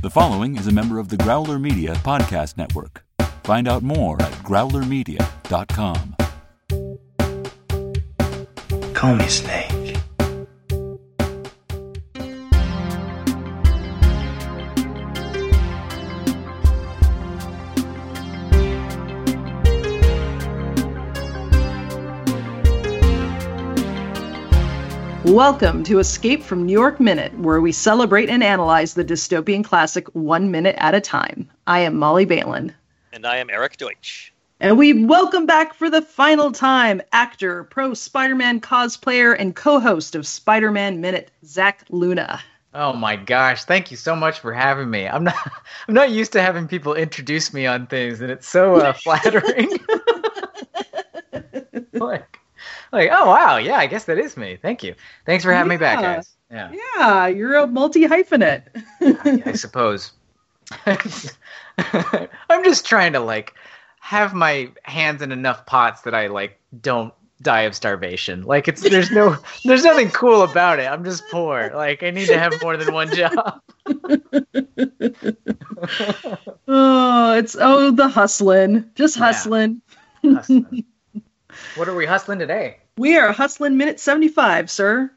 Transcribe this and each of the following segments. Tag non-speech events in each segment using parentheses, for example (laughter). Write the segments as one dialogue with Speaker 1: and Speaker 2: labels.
Speaker 1: The following is a member of the Growler Media Podcast Network. Find out more at growlermedia.com.
Speaker 2: Call me Snake.
Speaker 3: Welcome to Escape from New York Minute, where we celebrate and analyze the dystopian classic one minute at a time. I am Molly Balin.
Speaker 4: And I am Eric Deutsch.
Speaker 3: And we welcome back for the final time actor, pro Spider Man cosplayer, and co host of Spider Man Minute, Zach Luna.
Speaker 5: Oh my gosh, thank you so much for having me. I'm not (laughs) I'm not used to having people introduce me on things and it's so uh, (laughs) flattering. (laughs) like like, oh wow, yeah, I guess that is me. Thank you. Thanks for having me back,
Speaker 3: Yeah.
Speaker 5: guys. Yeah.
Speaker 3: Yeah, you're a multi hyphenate.
Speaker 5: I, I (laughs) suppose. (laughs) I'm just trying to like have my hands in enough pots that I like don't die of starvation. Like it's there's no (laughs) there's nothing cool about it. I'm just poor. Like I need to have more than one job.
Speaker 3: Oh, it's oh the hustling, just
Speaker 5: Yeah.
Speaker 3: hustling.
Speaker 5: What are we hustling today?
Speaker 3: We are hustling minute seventy five, sir.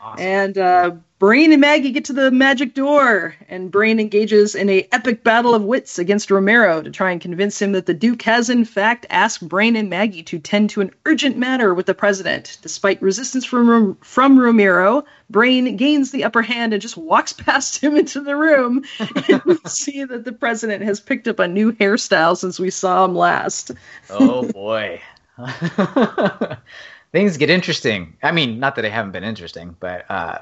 Speaker 5: Awesome.
Speaker 3: And uh, Brain and Maggie get to the magic door, and Brain engages in a epic battle of wits against Romero to try and convince him that the Duke has in fact asked Brain and Maggie to tend to an urgent matter with the president. Despite resistance from from Romero, Brain gains the upper hand and just walks (laughs) past him into the room. and we (laughs) see that the president has picked up a new hairstyle since we saw him last.
Speaker 5: oh boy. (laughs) Things get interesting. I mean, not that they haven't been interesting, but uh,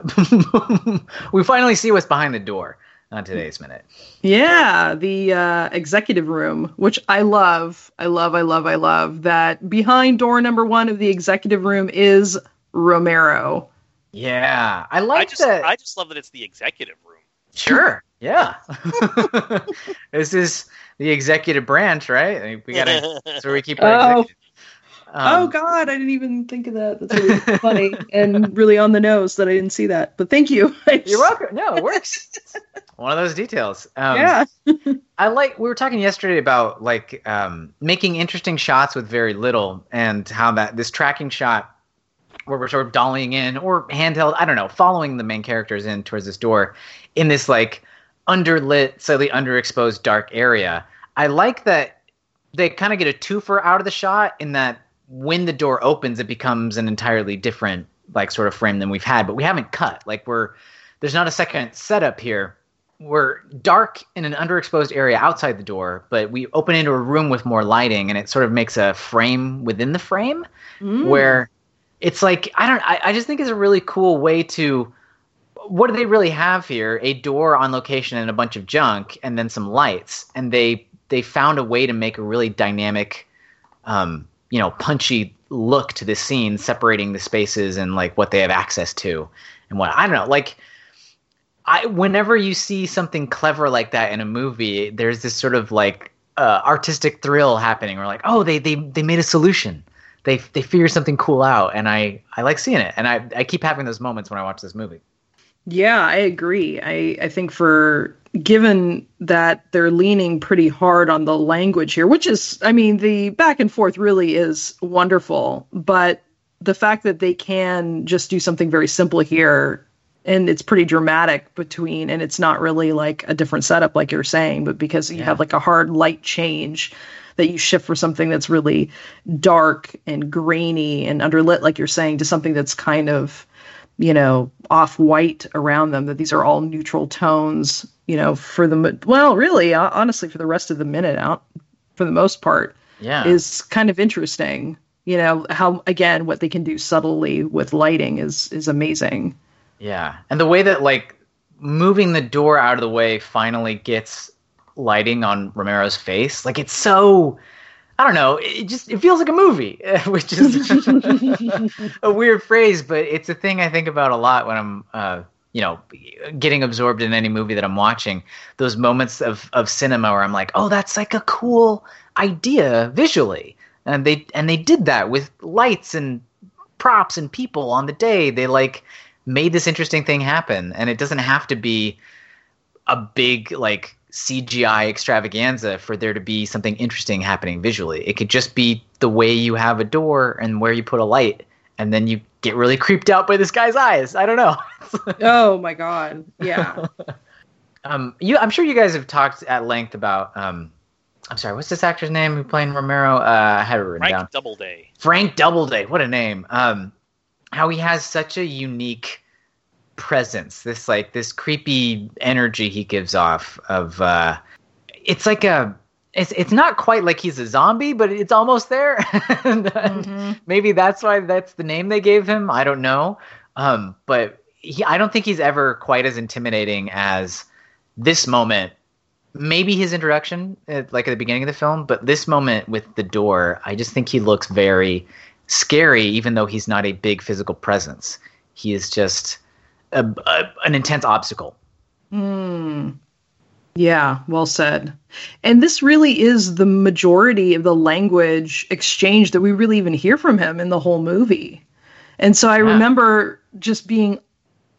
Speaker 5: (laughs) we finally see what's behind the door on today's minute.
Speaker 3: Yeah, the uh, executive room, which I love. I love, I love, I love that behind door number one of the executive room is Romero.
Speaker 5: Yeah, I like
Speaker 4: I just
Speaker 5: that.
Speaker 4: I just love that it's the executive room.
Speaker 5: Sure. Yeah. (laughs) this is the executive branch, right? We gotta. That's where we keep our
Speaker 3: Oh. Oh
Speaker 5: Um,
Speaker 3: God, I didn't even think of that. That's really (laughs) funny and really on the nose that I didn't see that. But thank you. (laughs)
Speaker 5: You're welcome. No, it works. (laughs) One of those details. Um,
Speaker 3: yeah.
Speaker 5: I like. We were talking yesterday about like um, making interesting shots with very little, and how that this tracking shot, where we're sort of dollying in or handheld, I don't know, following the main characters in towards this door, in this like underlit, slightly underexposed dark area. I like that they kind of get a twofer out of the shot in that when the door opens, it becomes an entirely different like sort of frame than we've had, but we haven't cut. Like we're there's not a second setup here. We're dark in an underexposed area outside the door, but we open into a room with more lighting, and it sort of makes a frame within the frame
Speaker 3: Mm.
Speaker 5: where it's like I don't I, I just think it's a really cool way to what do they really have here? A door on location and a bunch of junk and then some lights. And they they found a way to make a really dynamic um, you know, punchy look to this scene, separating the spaces and like what they have access to and what I don't know, like I whenever you see something clever like that in a movie, there's this sort of like uh, artistic thrill happening. Or like, oh, they they they made a solution. They they figure something cool out, and I I like seeing it. And I I keep having those moments when I watch this movie.
Speaker 3: Yeah, I agree. I, I think for given that they're leaning pretty hard on the language here, which is, I mean, the back and forth really is wonderful, but the fact that they can just do something very simple here and it's pretty dramatic between, and it's not really like a different setup, like you're saying, but because you
Speaker 5: Yeah.
Speaker 3: have like a hard light change that you shift for something that's really dark and grainy and underlit, like you're saying, to something that's kind of you know, off white around them, that these are all neutral tones, you know, for the, well, really, uh, honestly, for the rest of the minute out, for the most part,
Speaker 5: Yeah,
Speaker 3: is kind of interesting. You know, how, again, what they can do subtly with lighting is, is amazing.
Speaker 5: yeah, and the way that like moving the door out of the way finally gets lighting on Romero's face, like it's so. I don't know. It just it feels like a movie, (laughs) which is a weird phrase, but it's a thing I think about a lot when I'm, uh, you know, getting absorbed in any movie that I'm watching. Those moments of of cinema where I'm like, oh, that's like a cool idea visually, and they and they did that with lights and props and people on the day. They like made this interesting thing happen, and it doesn't have to be a big like CGI extravaganza for there to be something interesting happening visually. It could just be the way you have a door and where you put a light, and then you get really creeped out by this guy's eyes. I don't know. (laughs)
Speaker 3: Oh my god. Yeah. (laughs)
Speaker 5: um, you, I'm sure you guys have talked at length about. Um, I'm sorry, what's this actor's name who played Romero? Uh, I had it written
Speaker 4: Frank
Speaker 5: down.
Speaker 4: Doubleday.
Speaker 5: Frank Doubleday. What a name. Um, how he has such a unique presence. This like this creepy energy he gives off of. Uh, it's like a. It's it's not quite like he's a zombie, but it's almost there. (laughs) and, and Maybe that's why that's the name they gave him. I don't know. Um, but he, I don't think he's ever quite as intimidating as this moment. Maybe his introduction, uh, like at the beginning of the film, but this moment with the door, I just think he looks very scary, even though he's not a big physical presence. He is just a, a, an intense obstacle.
Speaker 3: Hmm. Yeah, well said. And this really is the majority of the language exchange that we really even hear from him in the whole movie. And so I
Speaker 5: Yeah.
Speaker 3: remember just being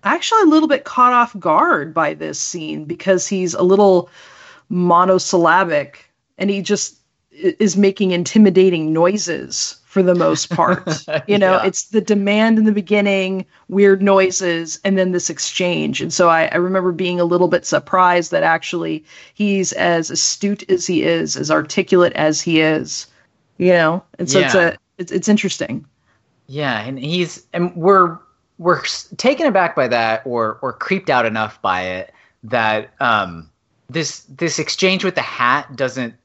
Speaker 3: actually a little bit caught off guard by this scene because he's a little monosyllabic and he just is making intimidating noises for the most part. (laughs) you know,
Speaker 5: Yeah.
Speaker 3: it's the demand in the beginning, weird noises, and then this exchange. And so I, I remember being a little bit surprised that actually he's as astute as he is, as articulate as he is. You know, and so it's a it's, it's interesting.
Speaker 5: Yeah, and he's and we're we're taken aback by that, or or creeped out enough by it that um this this exchange with the hat doesn't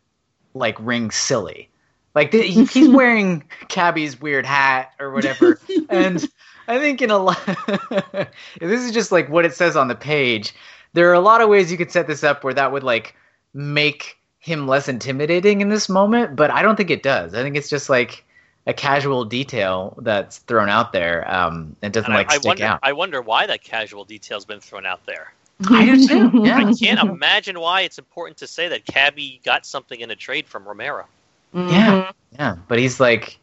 Speaker 5: like ring silly. Like th- he- he's wearing Cabbie's weird hat or whatever, (laughs) and I think in a lot, (laughs) this is just like what it says on the page. There are a lot of ways you could set this up where that would like make him less intimidating in this moment, but I don't think it does. I think it's just like a casual detail that's thrown out there um, and doesn't
Speaker 4: And I,
Speaker 5: like
Speaker 4: I
Speaker 5: stick
Speaker 4: wonder.
Speaker 5: out.
Speaker 4: I wonder why that casual detail's been thrown out there.
Speaker 5: I do too. (laughs) Yeah.
Speaker 4: I can't imagine why it's important to say that Cabbie got something in a trade from Romero.
Speaker 5: Yeah, yeah, but he's like,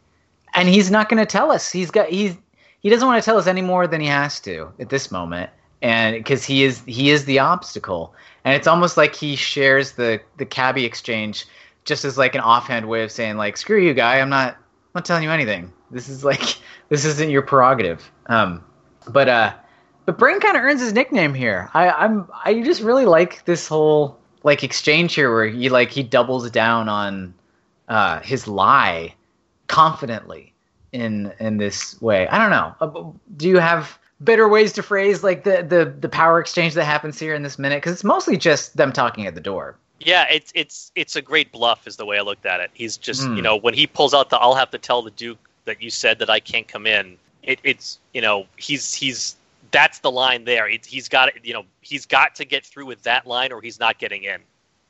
Speaker 5: and he's not going to tell us. He's got he's he doesn't want to tell us any more than he has to at this moment, and because he is he is the obstacle, and it's almost like he shares the the cabbie exchange just as like an offhand way of saying like, screw you, guy, I'm not I'm not telling you anything. This is like (laughs) this isn't your prerogative. Um, but uh, but Brain kind of earns his nickname here. I I'm I just really like this whole like exchange here where he like he doubles down on uh, his lie confidently in in this way. I don't know. Uh, Do you have better ways to phrase like the the the power exchange that happens here in this minute? Because it's mostly just them talking at the door.
Speaker 4: Yeah, it's it's it's a great bluff, is the way I looked at it. He's just
Speaker 5: Hmm.
Speaker 4: you know when he pulls out the "I'll have to tell the Duke that you said that I can't come in." It, it's you know he's he's that's the line there. It, he's got you know he's got to get through with that line or he's not getting in.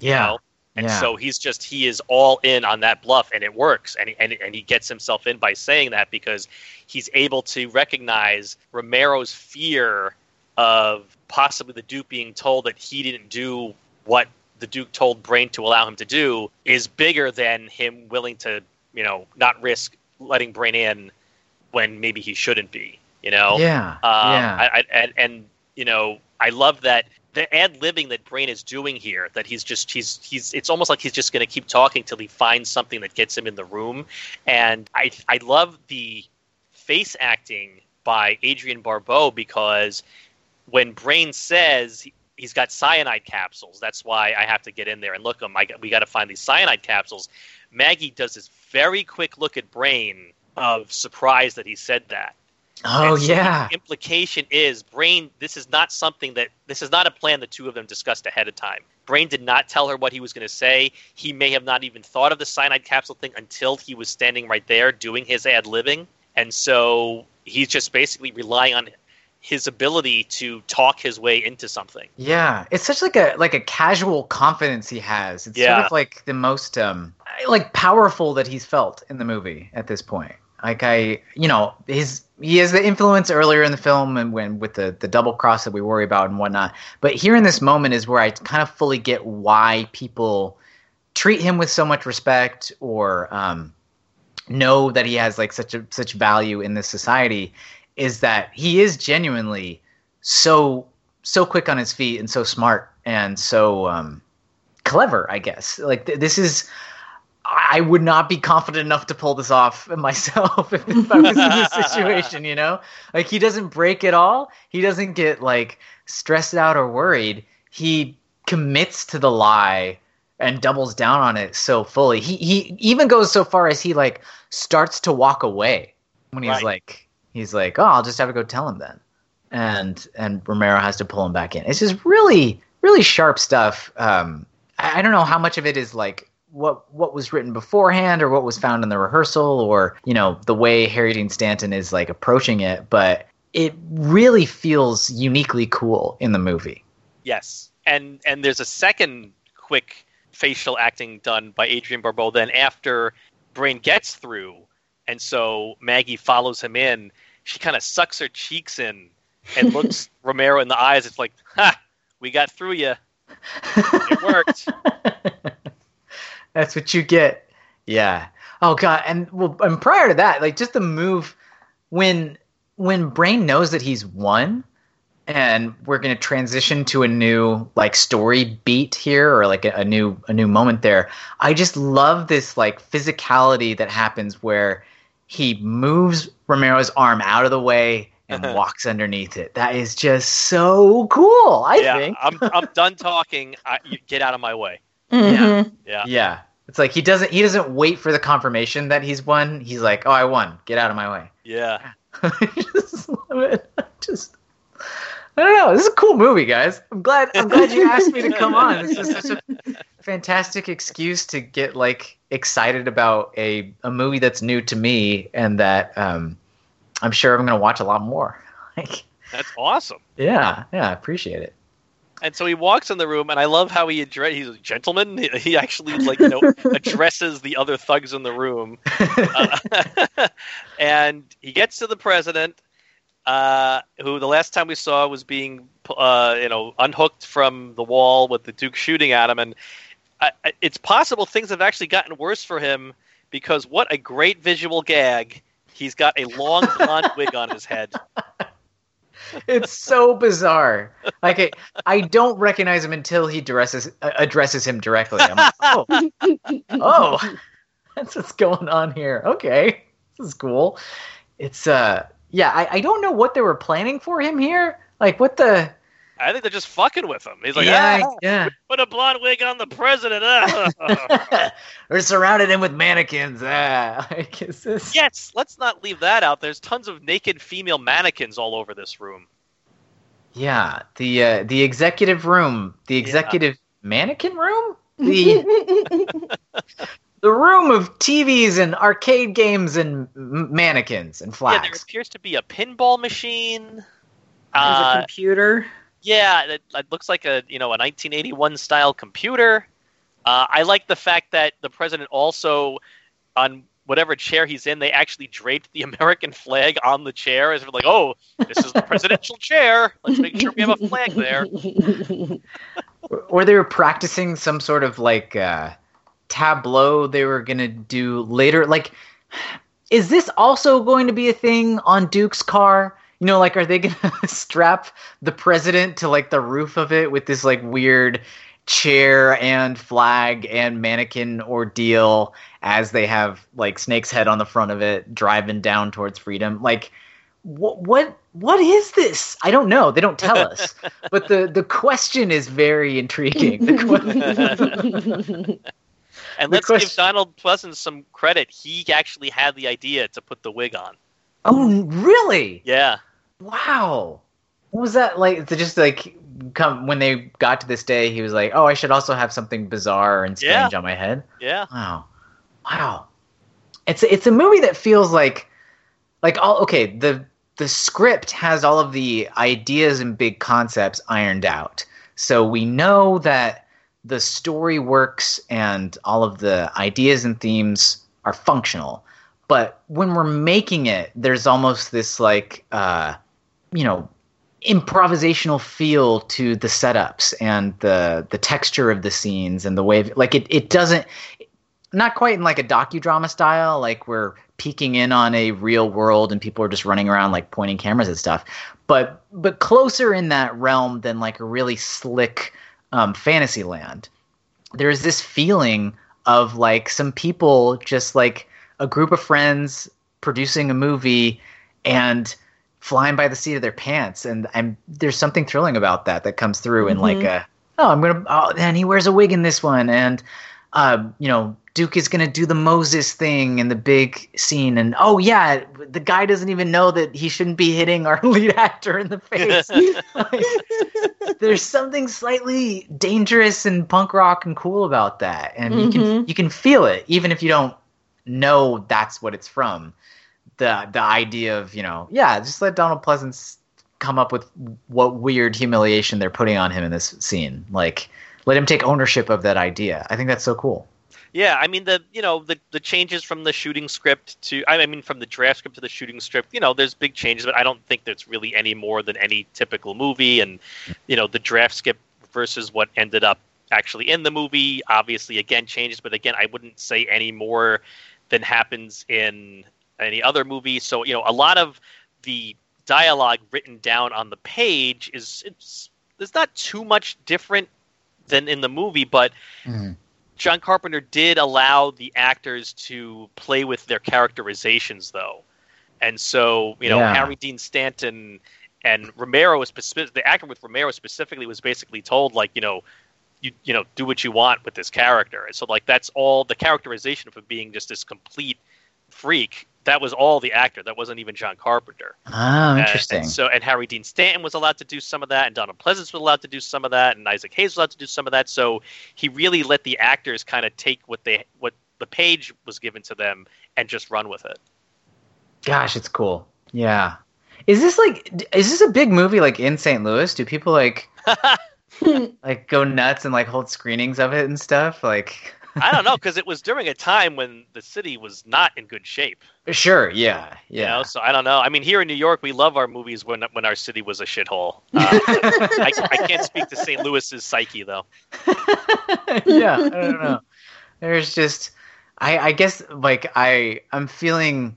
Speaker 4: you know? And
Speaker 5: Yeah.
Speaker 4: so he's just he is all in on that bluff, and it works. And he, and and he gets himself in by saying that because he's able to recognize Romero's fear of possibly the Duke being told that he didn't do what the Duke told Brain to allow him to do is bigger than him willing to you know not risk letting Brain in when maybe he shouldn't be. You know.
Speaker 5: Yeah.
Speaker 4: Um,
Speaker 5: yeah.
Speaker 4: I, I, and, and you know, I love that the ad libbing that Brain is doing here. That he's just he's he's. It's almost like he's just going to keep talking till he finds something that gets him in the room. And I I love the face acting by Adrienne Barbeau because when Brain says he- he's got cyanide capsules, that's why I have to get in there and look them. I we got to find these cyanide capsules. Maggie does this very quick look at Brain of surprise that he said that.
Speaker 5: Oh
Speaker 4: so
Speaker 5: yeah.
Speaker 4: The implication is Brain. This is not something that this is not a plan the two of them discussed ahead of time. Brain did not tell her what he was going to say. He may have not even thought of the cyanide capsule thing until he was standing right there doing his ad libbing, and so he's just basically relying on his ability to talk his way into something.
Speaker 5: Yeah, it's such like a like a casual confidence he has. It's sort of like the most um like powerful that he's felt in the movie at this point. Like I, you know, his he has the influence earlier in the film and when with the the double cross that we worry about and whatnot. But here in this moment is where I kind of fully get why people treat him with so much respect or um, know that he has like such a such value in this society. Is that he is genuinely so so quick on his feet and so smart and so um, clever. I guess like th- this is. I would not be confident enough to pull this off (laughs) myself if, if I was in this (laughs) situation, you know? Like he doesn't break at all. He doesn't get like stressed out or worried. He commits to the lie and doubles down on it so fully. He he even goes so far as he like starts to walk away when he's
Speaker 4: Right.
Speaker 5: like he's like, "Oh, I'll just have to go tell him then." And and Romero has to pull him back in. It's just really really sharp stuff. Um I, I don't know how much of it is like what what was written beforehand or what was found in the rehearsal or, you know, the way Harry Dean Stanton is like approaching it, but it really feels uniquely cool in the movie.
Speaker 4: Yes, and and there's a second quick facial acting done by Adrienne Barbeau. Then after Brain gets through, and so Maggie follows him in. She kind of sucks her cheeks in and looks (laughs) Romero in the eyes. It's like, ha, we got through you. It worked. (laughs)
Speaker 5: That's what you get. Yeah. Oh god, and well, and prior to that, like just the move when when Brain knows that he's won, and we're gonna transition to a new like story beat here, or like a, a new a new moment there. I just love this like physicality that happens where he moves Romero's arm out of the way and uh-huh. walks underneath it. That is just so cool. I
Speaker 4: yeah,
Speaker 5: think.
Speaker 4: I'm I'm (laughs) done talking. I, you get out of my way.
Speaker 3: Mhm.
Speaker 4: Yeah.
Speaker 5: Yeah. It's like he doesn't he doesn't wait for the confirmation that he's won. He's like, "Oh, I won. Get out of my way."
Speaker 4: Yeah. (laughs)
Speaker 5: I just love it. I just I don't know. This is a cool movie, guys. I'm glad I'm glad you asked me to come on. This is such a fantastic excuse to get like excited about a a movie that's new to me and that um I'm sure I'm going to watch a lot more. (laughs) Like
Speaker 4: That's awesome.
Speaker 5: yeah, yeah, I appreciate it.
Speaker 4: And so he walks in the room, and I love how he address. He's a gentleman. He, he actually like you know (laughs) addresses the other thugs in the room, (laughs) uh, (laughs) and he gets to the president, uh, who the last time we saw was being uh, you know unhooked from the wall with the Duke shooting at him, and I, I- it's possible things have actually gotten worse for him because what a great visual gag! He's got a long blonde wig on his head.
Speaker 5: It's so bizarre. Like I, I don't recognize him until he addresses uh, addresses him directly. I'm like, oh, (laughs) oh, that's what's going on here. Okay, this is cool. It's uh, yeah. I, I don't know what they were planning for him here. Like what the
Speaker 4: I think they're just fucking with him. He's like,
Speaker 5: yeah
Speaker 4: "Ah,
Speaker 5: yeah.
Speaker 4: put a blonde wig on the president. ah." (laughs)
Speaker 5: We're surrounded him with mannequins. Ah, like is this?
Speaker 4: yes, let's not leave that out. There's tons of naked female mannequins all over this room.
Speaker 5: Yeah, the uh, the executive room, the executive mannequin room, (laughs) the the room of TVs and arcade games and m- mannequins and flags.
Speaker 4: Yeah, there appears to be a pinball machine.
Speaker 3: There's a
Speaker 4: Uh,
Speaker 3: computer.
Speaker 4: Yeah, it, it looks like a you know a 1981 style computer. Uh, I like the fact that the president also on whatever chair he's in, they actually draped the (laughs) American flag on the chair as if like, oh, this is the presidential (laughs) chair. Let's make sure we have a flag there. (laughs)
Speaker 5: Or- or they were practicing some sort of like uh, tableau they were gonna do later. Like, is this also going to be a thing on Duke's car? You know, like, are they gonna (laughs) strap the president to like the roof of it with this like weird chair and flag and mannequin ordeal as they have like Snake's head on the front of it driving down towards freedom? Like, what what what is this? I don't know. They don't tell us. (laughs) but the the question is very intriguing. The que- (laughs)
Speaker 4: And
Speaker 5: The
Speaker 4: let's give Donald Pleasence some credit. He actually had the idea to put the wig on.
Speaker 5: oh, really?
Speaker 4: Yeah.
Speaker 5: Wow. What was that like? It just like come when they got to this day, he was like, "Oh, I should also have something bizarre and strange on my head."
Speaker 4: Yeah.
Speaker 5: Wow, wow. It's it's a movie that feels like like all okay. The the script has all of the ideas and big concepts ironed out, so we know that the story works and all of the ideas and themes are functional. But when we're making it, there's almost this like uh, you know improvisational feel to the setups and the the texture of the scenes and the way of, like it it doesn't not quite in like a docudrama style like we're peeking in on a real world and people are just running around like pointing cameras at stuff. But but closer in that realm than like a really slick um, fantasy land. There's this feeling of like some people just like a group of friends producing a movie and flying by the seat of their pants. And and there's something thrilling about that that comes through in like a oh i'm gonna oh and he wears a wig in this one. And uh, you know duke is gonna do the moses thing in the big scene. And oh yeah the guy doesn't even know that he shouldn't be hitting our (laughs) lead actor in the face. Like, (laughs) there's something slightly dangerous and punk rock and cool about that. And you can you can feel it even if you don't know that's what it's from the the idea of you know yeah just let donald pleasence come up with what weird humiliation they're putting on him in this scene like let him take ownership of that idea i think that's so cool
Speaker 4: Yeah, I mean the you know the the changes from the shooting script to I mean from the draft script to the shooting script. You know, there's big changes, but I don't think there's really any more than any typical movie. And you know, the draft script versus what ended up actually in the movie, obviously again changes, but again, I wouldn't say any more than happens in any other movie. So you know, a lot of the dialogue written down on the page is it's there's not too much different than in the movie, but mm-hmm. John Carpenter did allow the actors to play with their characterizations, though, and so you know
Speaker 5: Yeah.
Speaker 4: Harry Dean Stanton and Romero was specific. The actor with Romero specifically was basically told like you know. You, you know do what you want with this character and so like that's all the characterization of him being just this complete freak that was all the actor. That wasn't even john carpenter.
Speaker 5: Oh
Speaker 4: and-
Speaker 5: interesting.
Speaker 4: And, so, and Harry Dean Stanton was allowed to do some of that, and Donald Pleasence was allowed to do some of that, and Isaac Hayes was allowed to do some of that. So he really let the actors kind of take what they what the page was given to them and just run with it.
Speaker 5: gosh it's cool. Yeah. Is this like is this a big movie like in st louis? Do people like (laughs) like go nuts and like hold screenings of it and stuff? Like
Speaker 4: I don't know because it was during a time when the city was not in good shape.
Speaker 5: sure yeah
Speaker 4: You
Speaker 5: yeah
Speaker 4: know, so I don't know. I mean, here in New York, we love our movies when when our city was a shithole. Uh, I, I can't speak to St. Louis's psyche though. (laughs)
Speaker 5: yeah, I don't know. There's just, I, I guess, like I, I'm feeling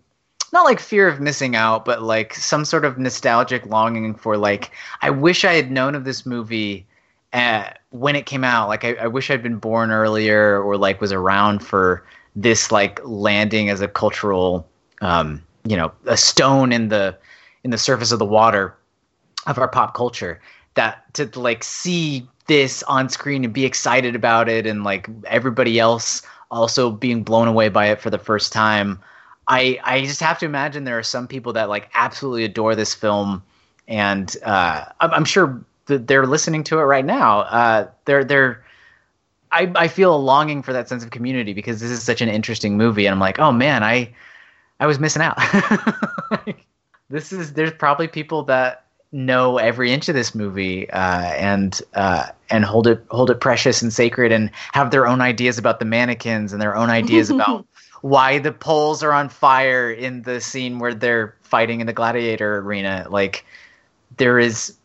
Speaker 5: not like fear of missing out, but like some sort of nostalgic longing for like, I wish I had known of this movie uh, when it came out. Like, I, I wish I'd been born earlier or like was around for this like landing as a cultural, um, you know, a stone in the in the surface of the water of our pop culture that to like see this on screen and be excited about it and like everybody else also being blown away by it for the first time i i just have to imagine there are some people that like absolutely adore this film and uh i'm, I'm sure that they're listening to it right now uh they're they're I, I feel a longing for that sense of community because this is such an interesting movie and i'm like oh man i i was missing out. (laughs) Like, this is there's probably people that know every inch of this movie uh, and uh, and hold it hold it precious and sacred and have their own ideas about the mannequins and their own ideas (laughs) about why the poles are on fire in the scene where they're fighting in the gladiator arena. Like there is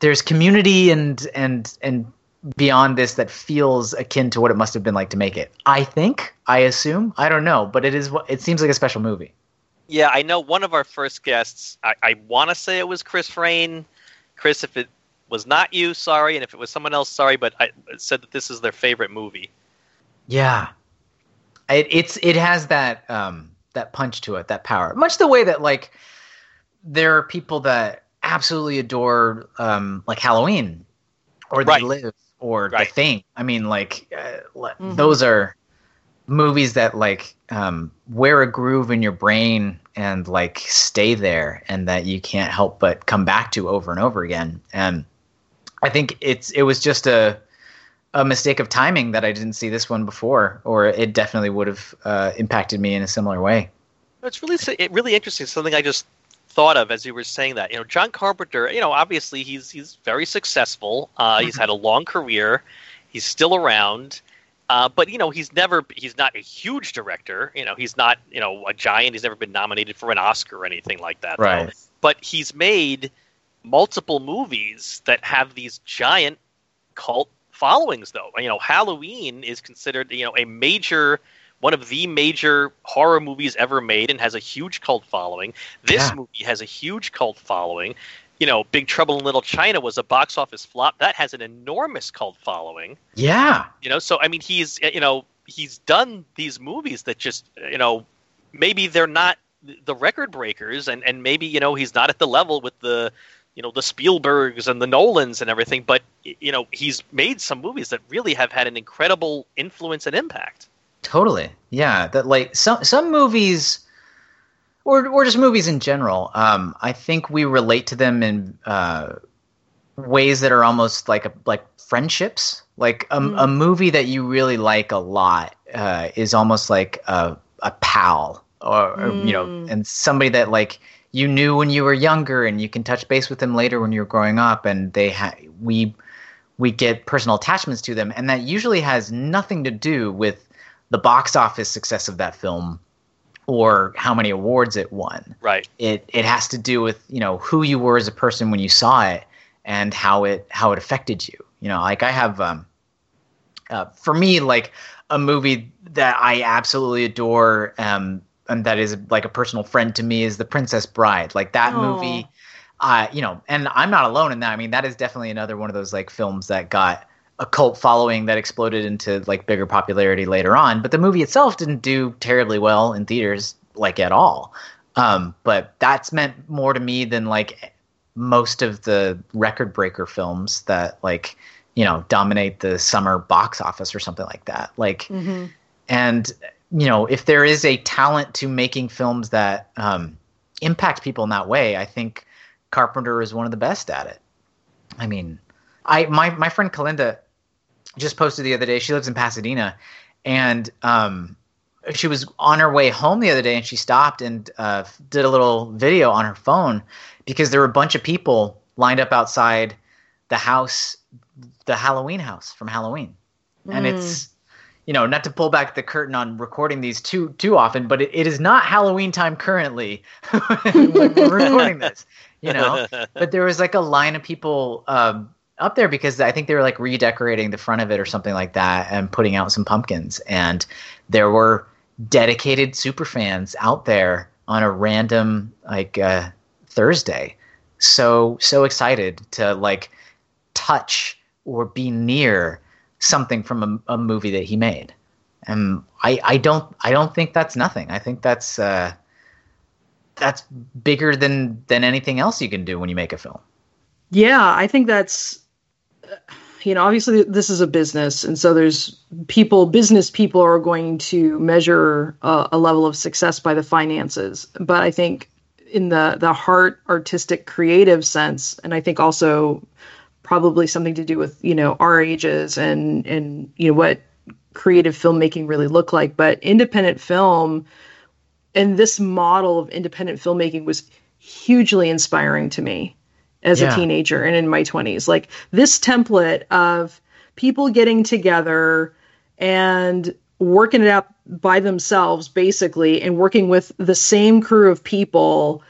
Speaker 5: there's community and and and beyond this that feels akin to what it must have been like to make it i think i assume i don't know but it is what it seems like a special movie
Speaker 4: Yeah, I know one of our first guests. I, I want to say it was Chris Frayne. Chris, if it was not you, sorry, and if it was someone else, sorry, but I said that this is their favorite movie.
Speaker 5: Yeah, it, it's it has that um that punch to it, that power. Much the way that like there are people that absolutely adore um like Halloween or They Live or
Speaker 4: Right.
Speaker 5: The Thing. I mean, like uh, le- those are movies that like um wear a groove in your brain and like stay there and that you can't help but come back to over and over again. And I think it's it was just a a mistake of timing that I didn't see this one before, or it definitely would have uh, impacted me in a similar way.
Speaker 4: It's really it really interesting. Something I just thought of as you were saying that. You know, John Carpenter. You know, obviously he's he's very successful. Uh, he's had a long career. He's still around. Uh, but you know he's never he's not a huge director you know he's not you know a giant he's never been nominated for an oscar or anything like that though.
Speaker 5: Right.
Speaker 4: but he's made multiple movies that have these giant cult followings though you know halloween is considered you know a major one of the major horror movies ever made and has a huge cult following. This
Speaker 5: Yeah.
Speaker 4: movie has a huge cult following. You know, Big Trouble in Little China was a box office flop. That has an enormous cult following.
Speaker 5: Yeah.
Speaker 4: You know, so I mean, he's eh, you know he's done these movies that just you know maybe they're not the record breakers, and and maybe you know he's not at the level with the you know the Spielbergs and the Nolans and everything, but you know he's made some movies that really have had an incredible influence and impact.
Speaker 5: Totally. Yeah. That like some some movies or or just movies in general, um, I think we relate to them in uh, ways that are almost like a like friendships. Like a, a movie that you really like a lot uh, is almost like a a pal or, or you know, and somebody that like you knew when you were younger and you can touch base with them later when you're growing up and they ha- we we get personal attachments to them and that usually has nothing to do with the box office success of that film or how many awards it won
Speaker 4: Right.
Speaker 5: it it has to do with you know who you were as a person when you saw it and how it how it affected you you know like i have um uh, for me like a movie that i absolutely adore um and that is like a personal friend to me is the princess bride like that
Speaker 3: Aw.
Speaker 5: movie uh you know and i'm not alone in that i mean that is definitely another one of those like films that got a cult following that exploded into like bigger popularity later on but the movie itself didn't do terribly well in theaters like at all. Um, but that's meant more to me than like most of the record breaker films that like you know dominate the summer box office or something like that. Like and you know if there is a talent to making films that um, impact people in that way i think carpenter is one of the best at it. I mean i my, my friend kalinda just posted the other day she lives in pasadena and um, she was on her way home the other day and she stopped and uh, did a little video on her phone because there were a bunch of people lined up outside the house the halloween house from halloween. And it's you know not to pull back the curtain on recording these too too often but it, it is not halloween time currently (laughs) when we're recording this you know? (laughs) But there was like a line of people um, up there because I think they were like redecorating the front of it or something like that and putting out some pumpkins. And there were dedicated super fans out there on a random like uh, Thursday, so so excited to like touch or be near something from a, a movie that he made. And I, I don't I don't think that's nothing. I think that's uh, that's bigger than than anything else you can do when you make a film.
Speaker 3: Yeah, I think that's you know, obviously this is a business and so there's people business people are going to measure a, a level of success by the finances. But I think in the the heart artistic creative sense and I think also probably something to do with, you know, our ages and and you know what creative filmmaking really look like, but independent film and this model of independent filmmaking was hugely inspiring to me as
Speaker 5: Yeah.
Speaker 3: a teenager and in my 20s. Like this template of people getting together and working it out by themselves, basically, and working with the same crew of people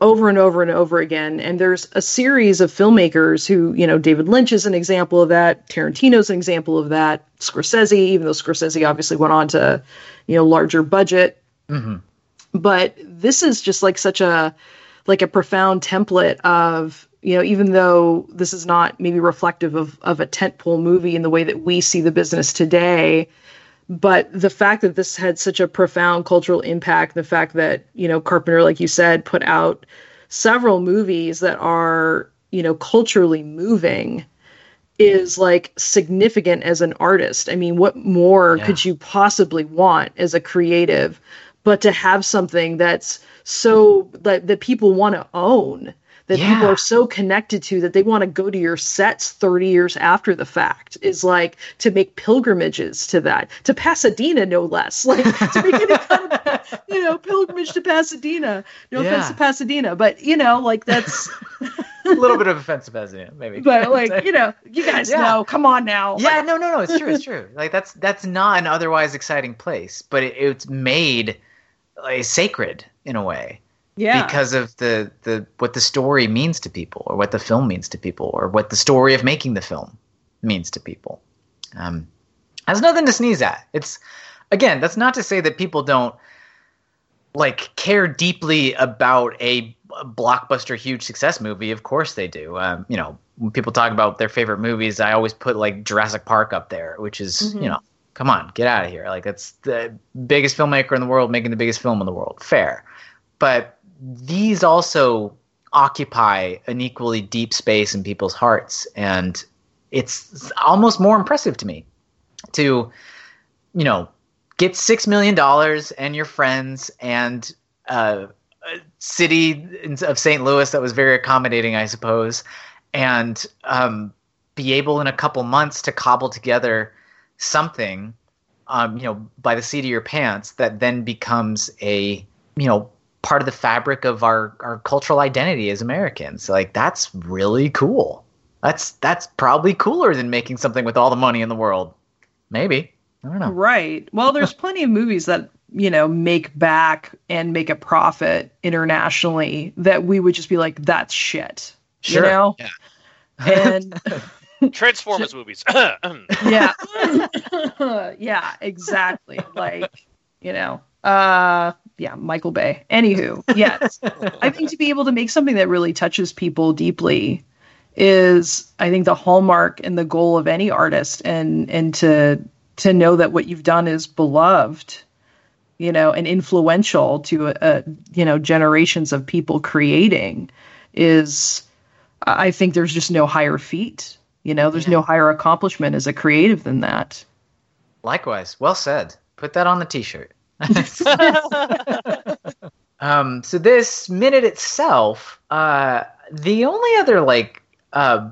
Speaker 3: over and over and over again. And there's a series of filmmakers who, you know, David Lynch is an example of that. Tarantino's an example of that. Scorsese, even though Scorsese obviously went on to, you know, larger budget mm-hmm. but this is just like such a like a profound template of you know even though this is not maybe reflective of of a tentpole movie in the way that we see the business today but the fact that this had such a profound cultural impact the fact that you know carpenter like you said put out several movies that are you know culturally moving is like significant as an artist. I mean, what more
Speaker 5: Yeah.
Speaker 3: could you possibly want as a creative but to have something that's so that, that people want to own, that people are so connected to that they want to go to your sets 30 years after the fact is like to make pilgrimages to that, to Pasadena, no less. (laughs) Like to make any kind of, you know, pilgrimage to Pasadena. No offense to Pasadena, but you know, like that's, (laughs)
Speaker 5: a little bit of offensive as it maybe.
Speaker 3: but like, (laughs) you know, you guys
Speaker 5: Yeah.
Speaker 3: know, come on now.
Speaker 5: yeah, no, no, no. It's true. It's true. Like that's that's not an otherwise exciting place, but it, it's made like, sacred in a way
Speaker 3: Yeah.
Speaker 5: because of the the what the story means to people, or what the film means to people, or what the story of making the film means to people. Um, that's nothing to sneeze at. It's again, that's not to say that people don't like care deeply about a blockbuster huge success movie of course they do um, you know when people talk about their favorite movies i always put like jurassic park up there which is
Speaker 3: Mhm.
Speaker 5: you know come on get out of here like that's the biggest filmmaker in the world making the biggest film in the world fair but these also occupy an equally deep space in people's hearts and it's almost more impressive to me to you know get six million dollars and your friends and uh, a city of St. Louis that was very accommodating, I suppose, and um, be able in a couple months to cobble together something, um, you know, by the seat of your pants that then becomes a you know part of the fabric of our our cultural identity as Americans. Like that's really cool. That's that's probably cooler than making something with all the money in the world. Maybe. I don't know.
Speaker 3: Right. Well, (laughs) there's plenty of movies that, you know, make back and make a profit internationally that we would just be like, that's shit. You know?
Speaker 5: Yeah.
Speaker 3: And (laughs)
Speaker 4: Transformers movies. (laughs)
Speaker 3: yeah. yeah, exactly. Like, you know, uh yeah, Michael Bay. Anywho, (laughs) yes. I think to be able to make something that really touches people deeply is I think the hallmark and the goal of any artist and and to to know that what you've done is beloved you know and influential to uh, you know generations of people creating is I think there's just no higher feat you know there's no higher accomplishment as a creative than that
Speaker 5: Likewise. Well said. Put that on the t-shirt. (laughs) um, so this minute itself, uh, the only other like uh,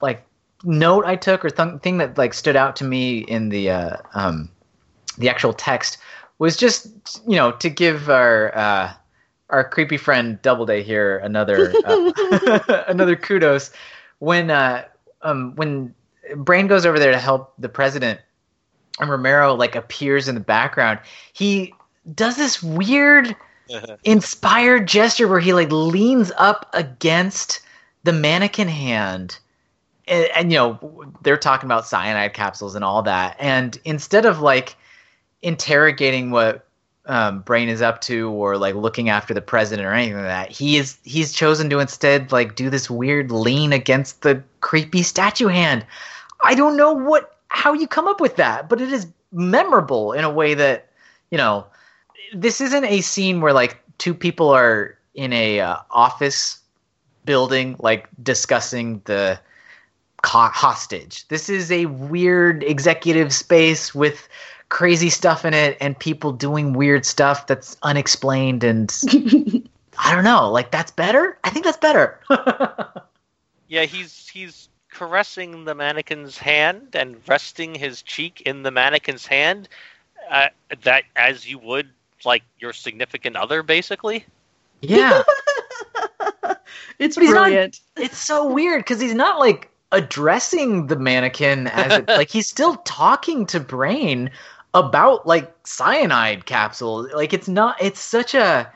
Speaker 5: like note I took or th- thing that like stood out to me in the uh, um, the actual text was just you know to give our uh, our creepy friend Doubleday here another uh, (laughs) another kudos. When uh, um, when Brain goes over there to help the president Romero like appears in the background. He does this weird (laughs) inspired gesture where he like leans up against the mannequin hand. And, and you know, they're talking about cyanide capsules and all that. And instead of like interrogating what um, Brain is up to or like looking after the president or anything like that, he is he's chosen to instead like do this weird lean against the creepy statue hand. I don't know what how you come up with that, but it is memorable in a way that you know this isn't a scene where like two people are in a uh, office building like discussing the co- hostage. This is a weird executive space with crazy stuff in it and people doing weird stuff that's unexplained and (laughs) I don't know, like that's better? I think that's better. (laughs)
Speaker 4: yeah, he's he's caressing the mannequin's hand and resting his cheek in the mannequin's hand. Uh, that as you would like your significant other, basically.
Speaker 5: yeah. (laughs)
Speaker 3: it's
Speaker 5: But he's not-
Speaker 3: brilliant
Speaker 5: it's so weird because he's not like addressing the mannequin as it, (laughs) like he's still talking to brain about like cyanide capsules. like it's not it's such a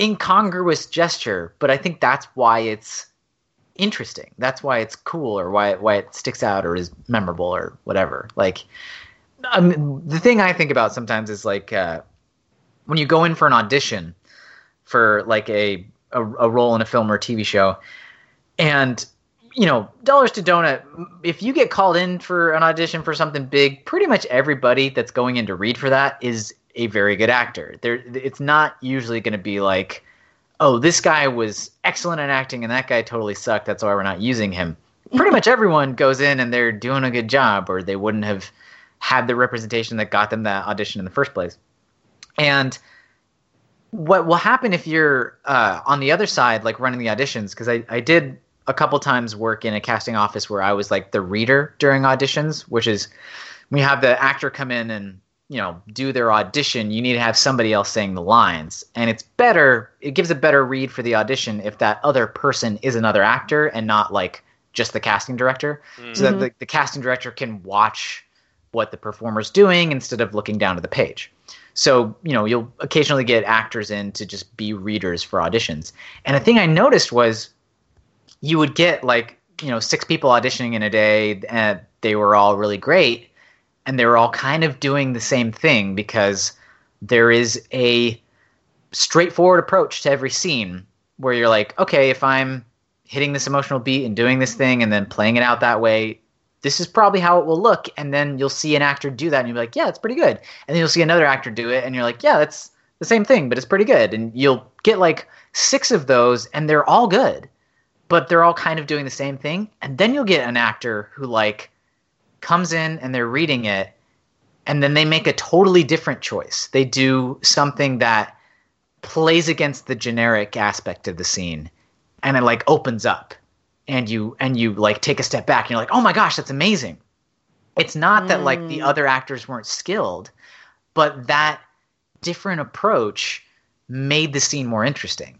Speaker 5: incongruous gesture but i think that's why it's interesting. That's why it's cool or why why it sticks out or is memorable or whatever. Like um, the thing i think about sometimes is like uh, when you go in for an audition for like a, a a role in a film or tv show and you know dollars to donut if you get called in for an audition for something big pretty much everybody that's going in to read for that is a very good actor. There it's not usually going to be like oh this guy was excellent at acting and that guy totally sucked that's why we're not using him pretty much everyone goes in and they're doing a good job or they wouldn't have had the representation that got them that audition in the first place and what will happen if you're uh, on the other side, like running the auditions? Because I, I did a couple times work in a casting office where I was like the reader during auditions, which is we have the actor come in and you know do their audition, you need to have somebody else saying the lines, and it's better. It gives a better read for the audition if that other person is another actor and not like just the casting director, hmm. so that the, mm-hmm. the casting director can watch what the performer's doing instead of looking down to the page. So, you know, you'll occasionally get actors in to just be readers for auditions. And a thing I noticed was you would get like, you know, six people auditioning in a day and they were all really great. And they're all kind of doing the same thing because there is a straightforward approach to every scene where you're like, okay, if I'm hitting this emotional beat and doing this thing and then playing it out that way, this is probably how it will look. And then you'll see an actor do that and you'll be like, yeah, it's pretty good. And then you'll see another actor do it and you're like, yeah, that's the same thing, but it's pretty good. And you'll get like six of those and they're all good, but they're all kind of doing the same thing. And then you'll get an actor who like comes in and they're reading it and then they make a totally different choice. They do something that plays against the generic aspect of the scene and it like opens up and you and you like take a step back and you're like oh my gosh that's amazing. It's not that like the mm. other actors weren't skilled but that different approach made the scene more interesting.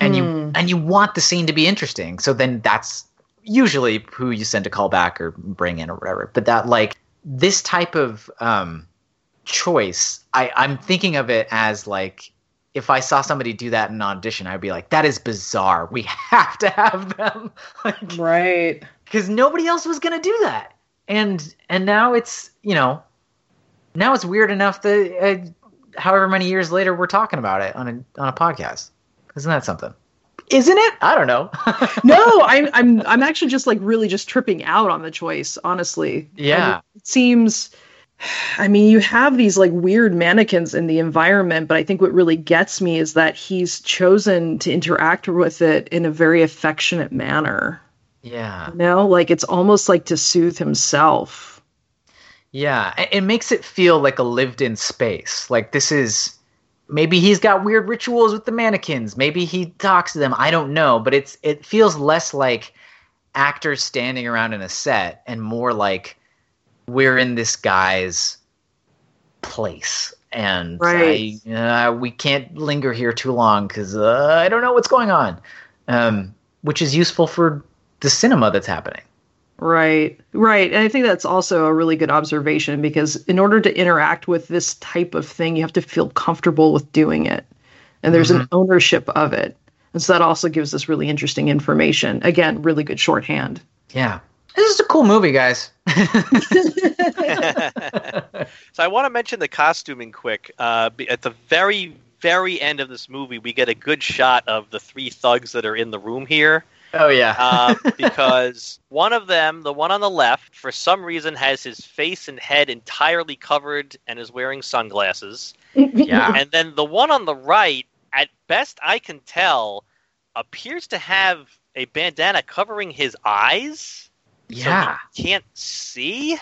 Speaker 5: And you hmm. and you want the scene to be interesting so then that's usually who you send to call back or bring in or whatever but that like this type of um choice i i'm thinking of it as like if I saw somebody do that in an audition, I'd be like, that is bizarre. We (laughs) have to have them. (laughs) like,
Speaker 3: Right.
Speaker 5: because nobody else was going to do that. And and now it's you know, now it's weird enough that uh, however many years later we're talking about it on a on a podcast. Isn't that something? Isn't it? I don't know. (laughs)
Speaker 3: No, I'm I'm I'm actually just like really just tripping out on the choice, honestly.
Speaker 5: Yeah.
Speaker 3: It seems I mean, you have these like weird mannequins in the environment, but I think what really gets me is that he's chosen to interact with it in a very affectionate manner.
Speaker 5: yeah.
Speaker 3: You know, like it's almost like to soothe himself.
Speaker 5: Yeah, it- it makes it feel like a lived-in space. Like this is maybe he's got weird rituals with the mannequins. Maybe he talks to them. I don't know, but it's it feels less like actors standing around in a set and more like we're in this guy's place. And
Speaker 3: Right.
Speaker 5: I, uh, we can't linger here too long because uh, I don't know what's going on, um, which is useful for the cinema that's happening.
Speaker 3: Right, right. And I think that's also a really good observation because in order to interact with this type of thing, you have to feel comfortable with doing it. And there's an ownership of it. And so that also gives us really interesting information. Again, really good shorthand.
Speaker 5: Yeah, this is a cool movie, guys. (laughs)
Speaker 4: so I want to mention the costuming quick. Uh, at the very, very end of this movie, we get a good shot of the three thugs that are in the room here.
Speaker 5: Oh yeah. (laughs)
Speaker 4: um, (laughs) because one of them, the one on the left, for some reason has his face and head entirely covered and is wearing sunglasses.
Speaker 5: yeah.
Speaker 4: And then the one on the right, at best I can tell, appears to have a bandana covering his eyes.
Speaker 5: Yeah.
Speaker 4: So he can't see.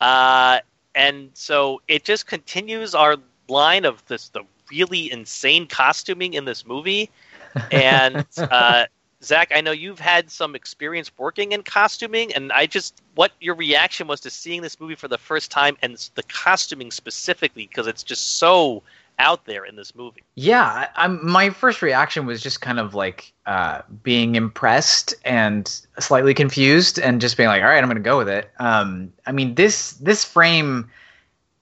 Speaker 4: Uh, and so it just continues our line of this the really insane costuming in this movie. (laughs) And uh, Zach, I know you've had some experience working in costuming, and I just what your reaction was to seeing this movie for the first time and the costuming specifically because it's just so out there in this movie.
Speaker 5: Yeah, I'm, my first reaction was just kind of like uh, being impressed and slightly confused, and just being like, "All right, I'm going to go with it." Um, I mean this this frame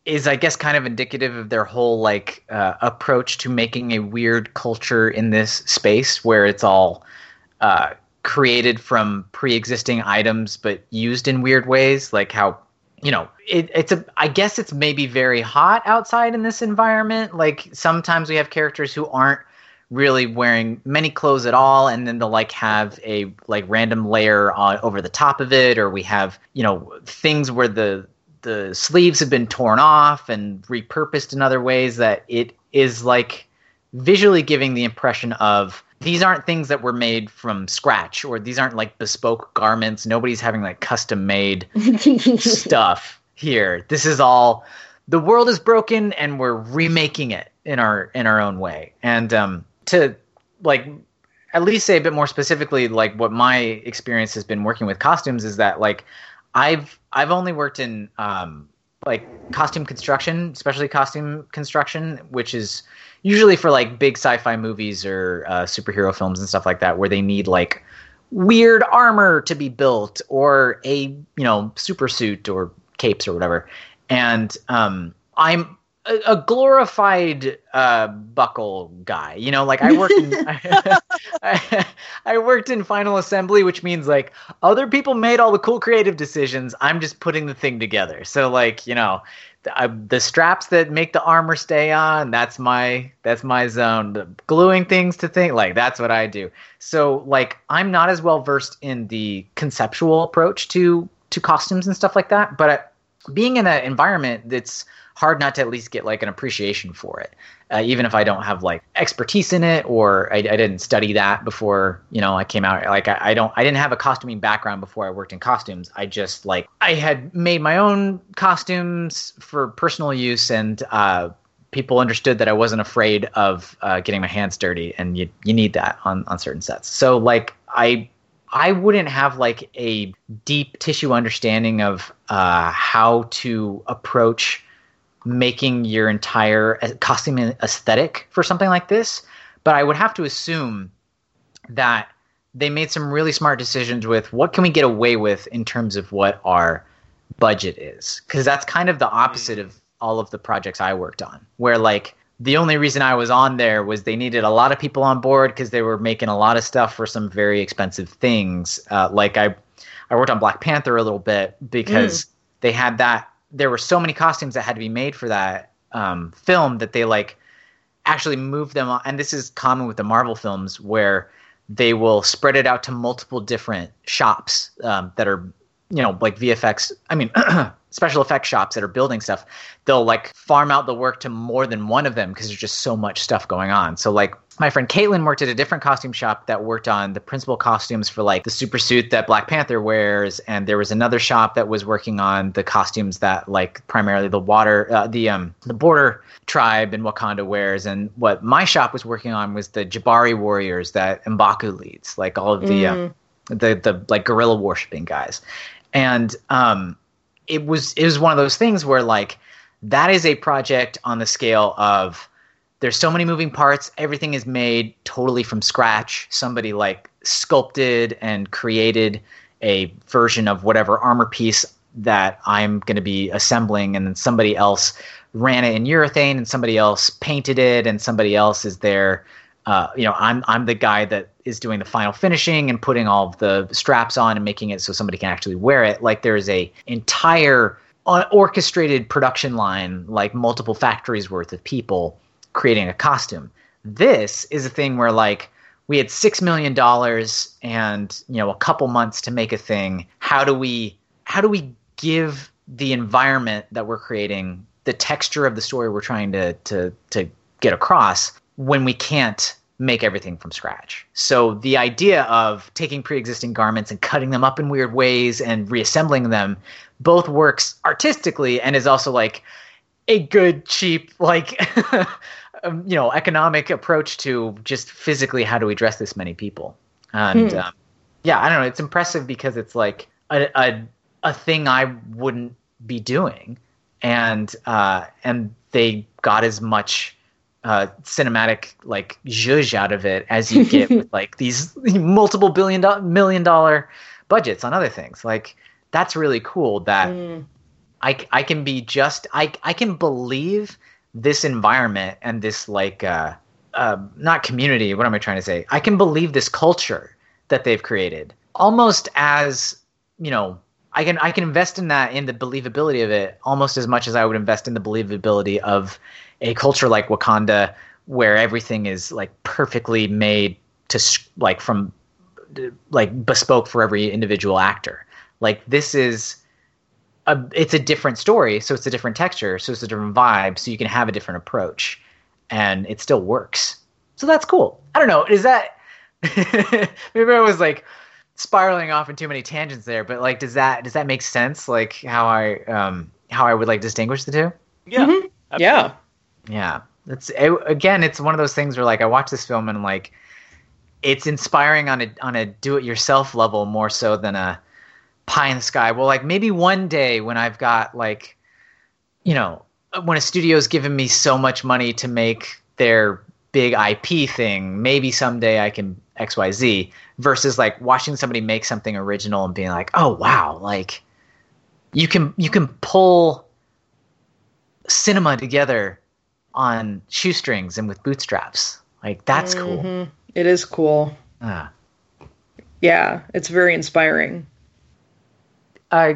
Speaker 5: is, I guess, kind of indicative of their whole like uh, approach to making a weird culture in this space where it's all uh, created from pre-existing items but used in weird ways, like how you know it, it's a i guess it's maybe very hot outside in this environment. Like sometimes we have characters who aren't really wearing many clothes at all and then they'll like have a like random layer on over the top of it or we have you know things where the the sleeves have been torn off and repurposed in other ways that it is like visually giving the impression of these aren't things that were made from scratch or these aren't like bespoke garments nobody's having like custom made (laughs) stuff here. This is all the world is broken and we're remaking it in our in our own way. And um to like at least say a bit more specifically like what my experience has been working with costumes is that like I've I've only worked in um like costume construction, especially costume construction, which is usually for like big sci-fi movies or uh, superhero films and stuff like that, where they need like weird armor to be built or a you know super suit or capes or whatever. And um, I'm a, a glorified uh, buckle guy. You know, like I worked in I, (laughs) (laughs) I worked in final assembly, which means like other people made all the cool creative decisions. I'm just putting the thing together. So like you know, the, uh, the straps that make the armor stay on that's my that's my zone. The gluing things to things like that's what I do. So like I'm not as well versed in the conceptual approach to to costumes and stuff like that, but. I, being in an environment that's hard not to at least get like an appreciation for it uh, even if i don't have like expertise in it or I, I, didn't study that before you know i came out like I, I, don't i didn't have a costuming background before i worked in costumes. I just like i had made my own costumes for personal use and uh, people understood that i wasn't afraid of uh, getting my hands dirty and you, you need that on, on certain sets. So like i I wouldn't have like a deep tissue understanding of uh, how to approach making your entire costume aesthetic for something like this, but I would have to assume that they made some really smart decisions with what can we get away with in terms of what our budget is because that's kind of the opposite mm. of all of the projects I worked on where like the only reason I was on there was they needed a lot of people on board because they were making a lot of stuff for some very expensive things. Uh, like I, I worked on Black Panther a little bit because mm. they had that there were so many costumes that had to be made for that um, film that they like actually moved them on, and this is common with the marvel films where they will spread it out to multiple different shops um, that are you know like vfx i mean (clears throat) special effects shops that are building stuff. They'll like farm out the work to more than one of them because there's just so much stuff going on. So like my friend Caitlin worked at a different costume shop that worked on the principal costumes for like the super suit that Black Panther wears, and there was another shop that was working on the costumes that like primarily the water, uh, the um, the border tribe in Wakanda wears, and what my shop was working on was the Jabari warriors that Mbaku leads, like all of the uh, mm. uh, the the like gorilla worshiping guys, and um, it was it was one of those things where like that is a project on the scale of there's so many moving parts. Everything is made totally from scratch. Somebody like sculpted and created a version of whatever armor piece that I'm going to be assembling, and then somebody else ran it in urethane, and somebody else painted it, and somebody else is there. Uh, you know, I'm I'm the guy that is doing the final finishing and putting all the straps on and making it so somebody can actually wear it. Like there's a entire uh, orchestrated production line, like multiple factories worth of people creating a costume. This is a thing where like we had six million dollars and you know a couple months to make a thing. How do we how do we give the environment that we're creating the texture of the story we're trying to to to get across when we can't make everything from scratch. So the idea of taking pre-existing garments and cutting them up in weird ways and reassembling them both works artistically and is also like a good cheap like (laughs) um, you know economic approach to just physically how do we dress this many people and hmm. um, yeah i don't know it's impressive because it's like a, a, a thing i wouldn't be doing and uh, and they got as much uh, cinematic like zhuzh out of it as you get (laughs) with like these multiple billion do- million dollar budgets on other things like that's really cool that mm. I, I can be just I, I can believe this environment and this like uh, uh, not community what am i trying to say? I can believe this culture that they've created. Almost as you know i can i can invest in that in the believability of it almost as much as i would invest in the believability of a culture like wakanda where everything is like perfectly made to like from like bespoke for every individual actor. Like this is a, it's a different story, so it's a different texture, so it's a different vibe, so you can have a different approach, and it still works. So that's cool. I don't know. Is that (laughs) maybe I was like spiraling off in too many tangents there, but like, does that does that make sense? Like how I um how I would like distinguish the two?
Speaker 4: Yeah. Mm-hmm.
Speaker 3: Yeah.
Speaker 5: Yeah. It's it, again, it's one of those things where like I watch this film and like it's inspiring on a on a do it yourself level more so than a pie in the sky. Well, like maybe one day when I've got like, you know, when a studio's given me so much money to make their big IP thing, maybe someday I can XYZ versus like watching somebody make something original and being like, "Oh, wow, like you can you can pull cinema together on shoestrings and with bootstraps. Like that's cool.
Speaker 3: Mhm. It is cool.
Speaker 5: Ah.
Speaker 3: Yeah, it's very inspiring.
Speaker 5: Uh,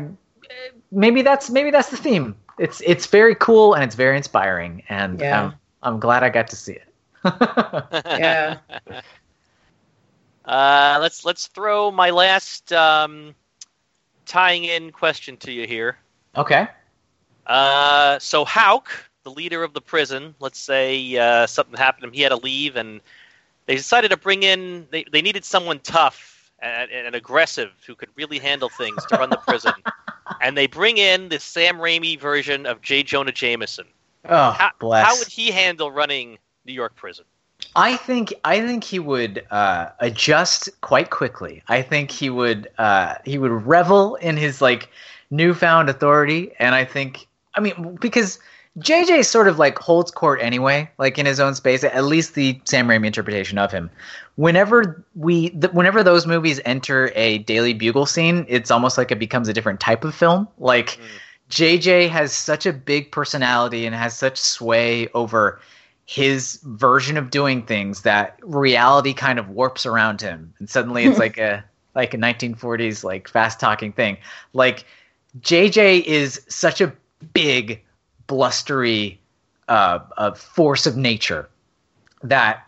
Speaker 5: maybe that's maybe that's the theme. It's it's very cool and it's very inspiring, and
Speaker 3: Yeah.
Speaker 5: I'm, I'm glad I got to see it. (laughs)
Speaker 3: Yeah. (laughs)
Speaker 4: Uh, let's let's throw my last um, tying in question to you here.
Speaker 5: okay.
Speaker 4: Uh, so Hauk, the leader of the prison, let's say uh, something happened to him, he had to leave, and they decided to bring in. They, they needed someone tough and, and aggressive who could really handle things to run the prison, (laughs) and they bring in this Sam Raimi version of J. Jonah Jameson.
Speaker 5: Oh,
Speaker 4: How,
Speaker 5: bless.
Speaker 4: how would he handle running New York prison?
Speaker 5: I think I think he would uh, adjust quite quickly. I think he would uh, he would revel in his like newfound authority, and I think I mean because JJ sort of like holds court anyway, like in his own space. At least the Sam Raimi interpretation of him. Whenever we, th- whenever those movies enter a Daily Bugle scene, it's almost like it becomes a different type of film. Like mm. JJ has such a big personality and has such sway over his version of doing things that reality kind of warps around him and suddenly it's like a (laughs) like a 1940s like fast talking thing like jj is such a big blustery uh, uh force of nature that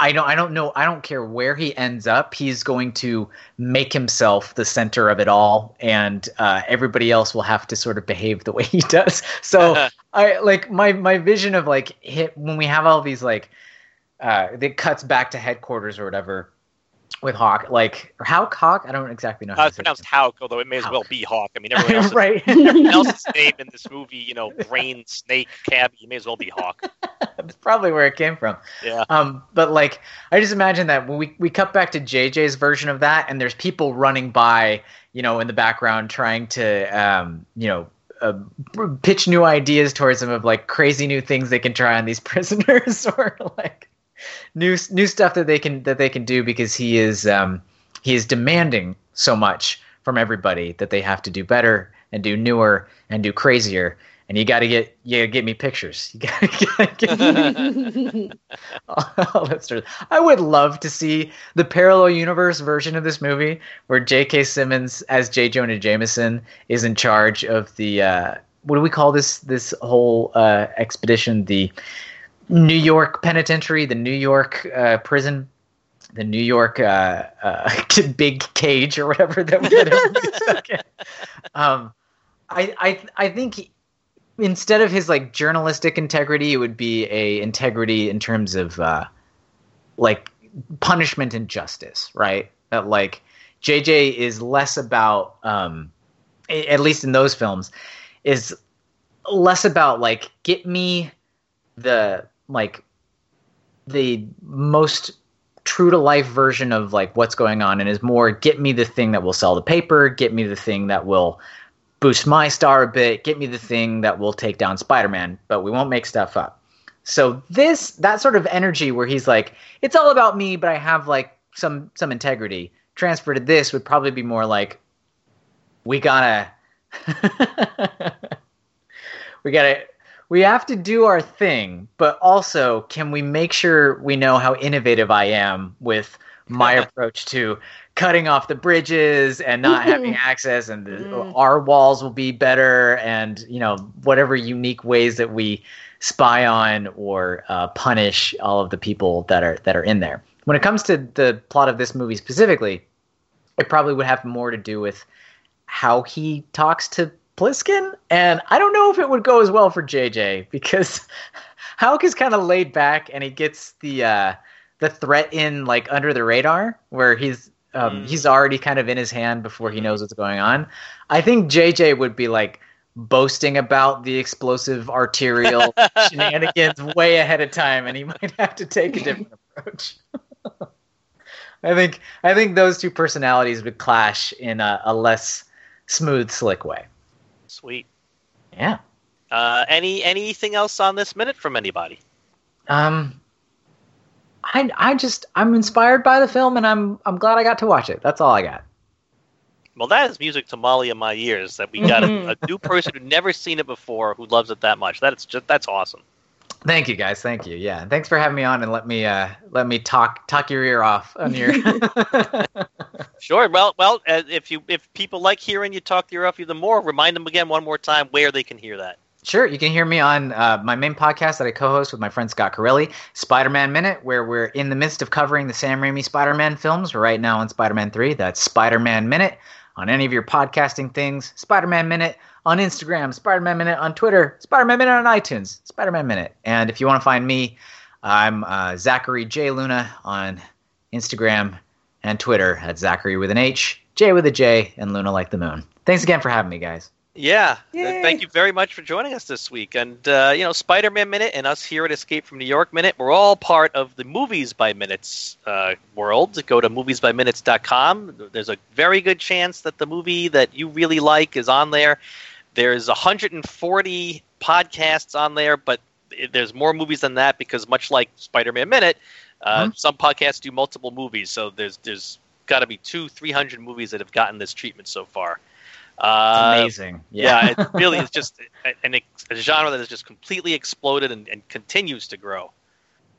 Speaker 5: I don't I don't know I don't care where he ends up he's going to make himself the center of it all and uh, everybody else will have to sort of behave the (laughs) way he does. So (laughs) I like my my vision of like hit when we have all these like uh it cuts back to headquarters or whatever with Hawk like or Hawk Hawk I don't exactly know
Speaker 4: Uh,
Speaker 5: how
Speaker 4: it's pronounced
Speaker 5: it.
Speaker 4: Hauk, although it may as well be Hawk. I mean, everyone (laughs) else's,
Speaker 5: right (laughs)
Speaker 4: everyone else's name in this movie, you know, Brain, Snake, Cab, you may as well be Hawk. (laughs)
Speaker 5: that's probably where it came from
Speaker 4: Yeah.
Speaker 5: Um, but like, I just imagine that when we we cut back to JJ's version of that, and there's people running by, you know, in the background trying to, um, you know, uh, pitch new ideas towards them of like crazy new things they can try on these prisoners, or like new new stuff that they can that they can do because he is um, he is demanding so much from everybody that they have to do better and do newer and do crazier. And you got to get you gotta get me pictures. (laughs) You got to get (laughs) all that sort of- I would love to see the parallel universe version of this movie where J.K. Simmons as J. Jonah Jameson is in charge of the uh, what do we call this this whole uh, expedition? The New York Penitentiary, the New York uh, prison, the New York uh, uh, (laughs) big cage or whatever that everybody's. (laughs) Um, I I I think instead of his like journalistic integrity, it would be a integrity in terms of uh, like punishment and justice, right? That like JJ is less about, um, at least in those films, is less about like get me the like the most true to life version of like what's going on and is more get me the thing that will sell the paper get me the thing that will boost my star a bit get me the thing that will take down spider-man but we won't make stuff up. So this that sort of energy where he's like it's all about me but i have like some some integrity transfer to this would probably be more like we gotta (laughs) we gotta we have to do our thing, but also can we make sure we know how innovative I am with my (laughs) approach to cutting off the bridges and not having access and the,
Speaker 3: Mm.
Speaker 5: our walls will be better and you know whatever unique ways that we spy on or uh, punish all of the people that are that are in there. When it comes to the plot of this movie specifically, it probably would have more to do with how he talks to Pliskin, and I don't know if it would go as well for JJ because (laughs) Hauk is kind of laid back and he gets the uh, the threat in like under the radar where he's um,
Speaker 4: Mm.
Speaker 5: he's already kind of in his hand before he knows what's going on. I think JJ would be like boasting about the explosive arterial (laughs) shenanigans way ahead of time, and he (laughs) might have to take a different approach. I think I think those two personalities would clash in a, a less smooth, slick way.
Speaker 4: Sweet.
Speaker 5: Yeah.
Speaker 4: Uh, any anything else on this minute from anybody?
Speaker 5: Um, I I just I'm inspired by the film, and I'm I'm glad I got to watch it. That's all I got.
Speaker 4: Well, that is music to Molly in my ears. That we got a, (laughs) a new person who never seen it before who loves it that much. That's just that's awesome.
Speaker 5: Thank you guys. Thank you. Yeah. Thanks for having me on and let me uh let me talk talk your ear off on your (laughs) (laughs)
Speaker 4: Sure. Well, well, uh, if you if people like hearing you talk to your off even more, remind them again one more time where they can hear that.
Speaker 5: Sure, you can hear me on uh, my main podcast that I co-host with my friend Scott Corelli, Spider-Man Minute, where we're in the midst of covering the Sam Raimi Spider-Man films. Right now on Spider-Man 3. That's Spider-Man Minute on any of your podcasting things. Spider-Man Minute on Instagram, Spider-Man Minute on Twitter, Spider-Man Minute on iTunes, Spider-Man Minute. And if you want to find me, I'm uh, Zachary J Luna on Instagram and Twitter at Zachary with an H, J with a J, and Luna like the moon. Thanks again for having me, guys.
Speaker 4: Yeah. Uh,
Speaker 3: Yay.
Speaker 4: Thank you very much for joining us this week. And, uh, you know, Spider Man Minute and us here at Escape from New York Minute, we're all part of the Movies by Minutes uh, world. Go to moviesbyminutes.com. There's a very good chance that the movie that you really like is on there. There's 140 podcasts on there, but there's more movies than that because, much like Spider Man Minute, uh,
Speaker 5: Mhm.
Speaker 4: some podcasts do multiple movies. So there's, there's got to be two, 300 movies that have gotten this treatment so far. Uh,
Speaker 5: amazing.
Speaker 4: yeah, it (laughs) really is just a, an a genre that has just completely exploded and, and continues to grow.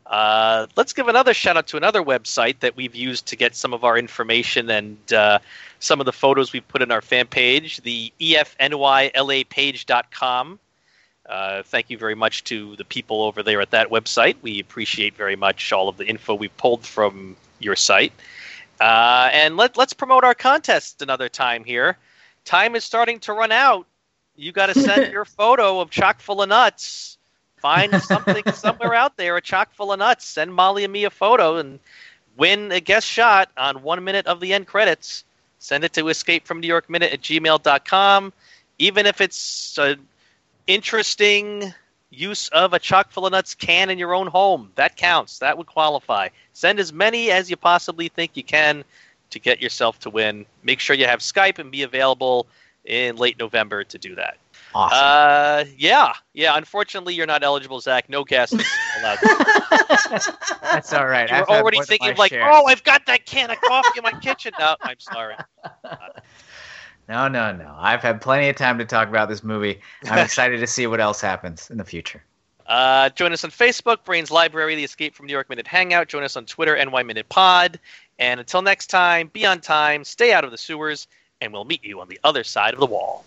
Speaker 4: Uh, let's give another shout out to another website that we've used to get some of our information and uh, some of the photos we've put in our fan page, the efnylapage.com. Uh, thank you very much to the people over there at that website. We appreciate very much all of the info we pulled from your site. Uh, and let, let's promote our contest another time here. Time is starting to run out. You got to send (laughs) your photo of chock full of nuts. Find something (laughs) somewhere out there, a chock full of nuts. Send Molly and me a photo and win a guest shot on one minute of the end credits. Send it to escape from New York minute at gmail.com. Even if it's an interesting use of a chock full of nuts can in your own home, that counts. That would qualify. Send as many as you possibly think you can to get yourself to win. Make sure you have Skype and be available in late November to do that.
Speaker 5: Awesome.
Speaker 4: Uh, yeah, yeah. Unfortunately, you're not eligible, Zach. No guests allowed. (laughs)
Speaker 5: That's all right.
Speaker 4: You're
Speaker 5: I've
Speaker 4: already thinking like,
Speaker 5: share.
Speaker 4: oh, I've got that can of coffee in my kitchen. No, I'm sorry. (laughs)
Speaker 5: No, no, no. I've had plenty of time to talk about this movie. I'm excited to see what else happens in the future.
Speaker 4: Uh, join us on Facebook, Brains Library, the Escape from New York Minute Hangout. Join us on Twitter, NY Minute Pod. And until next time, be on time, stay out of the sewers, and we'll meet you on the other side of the wall.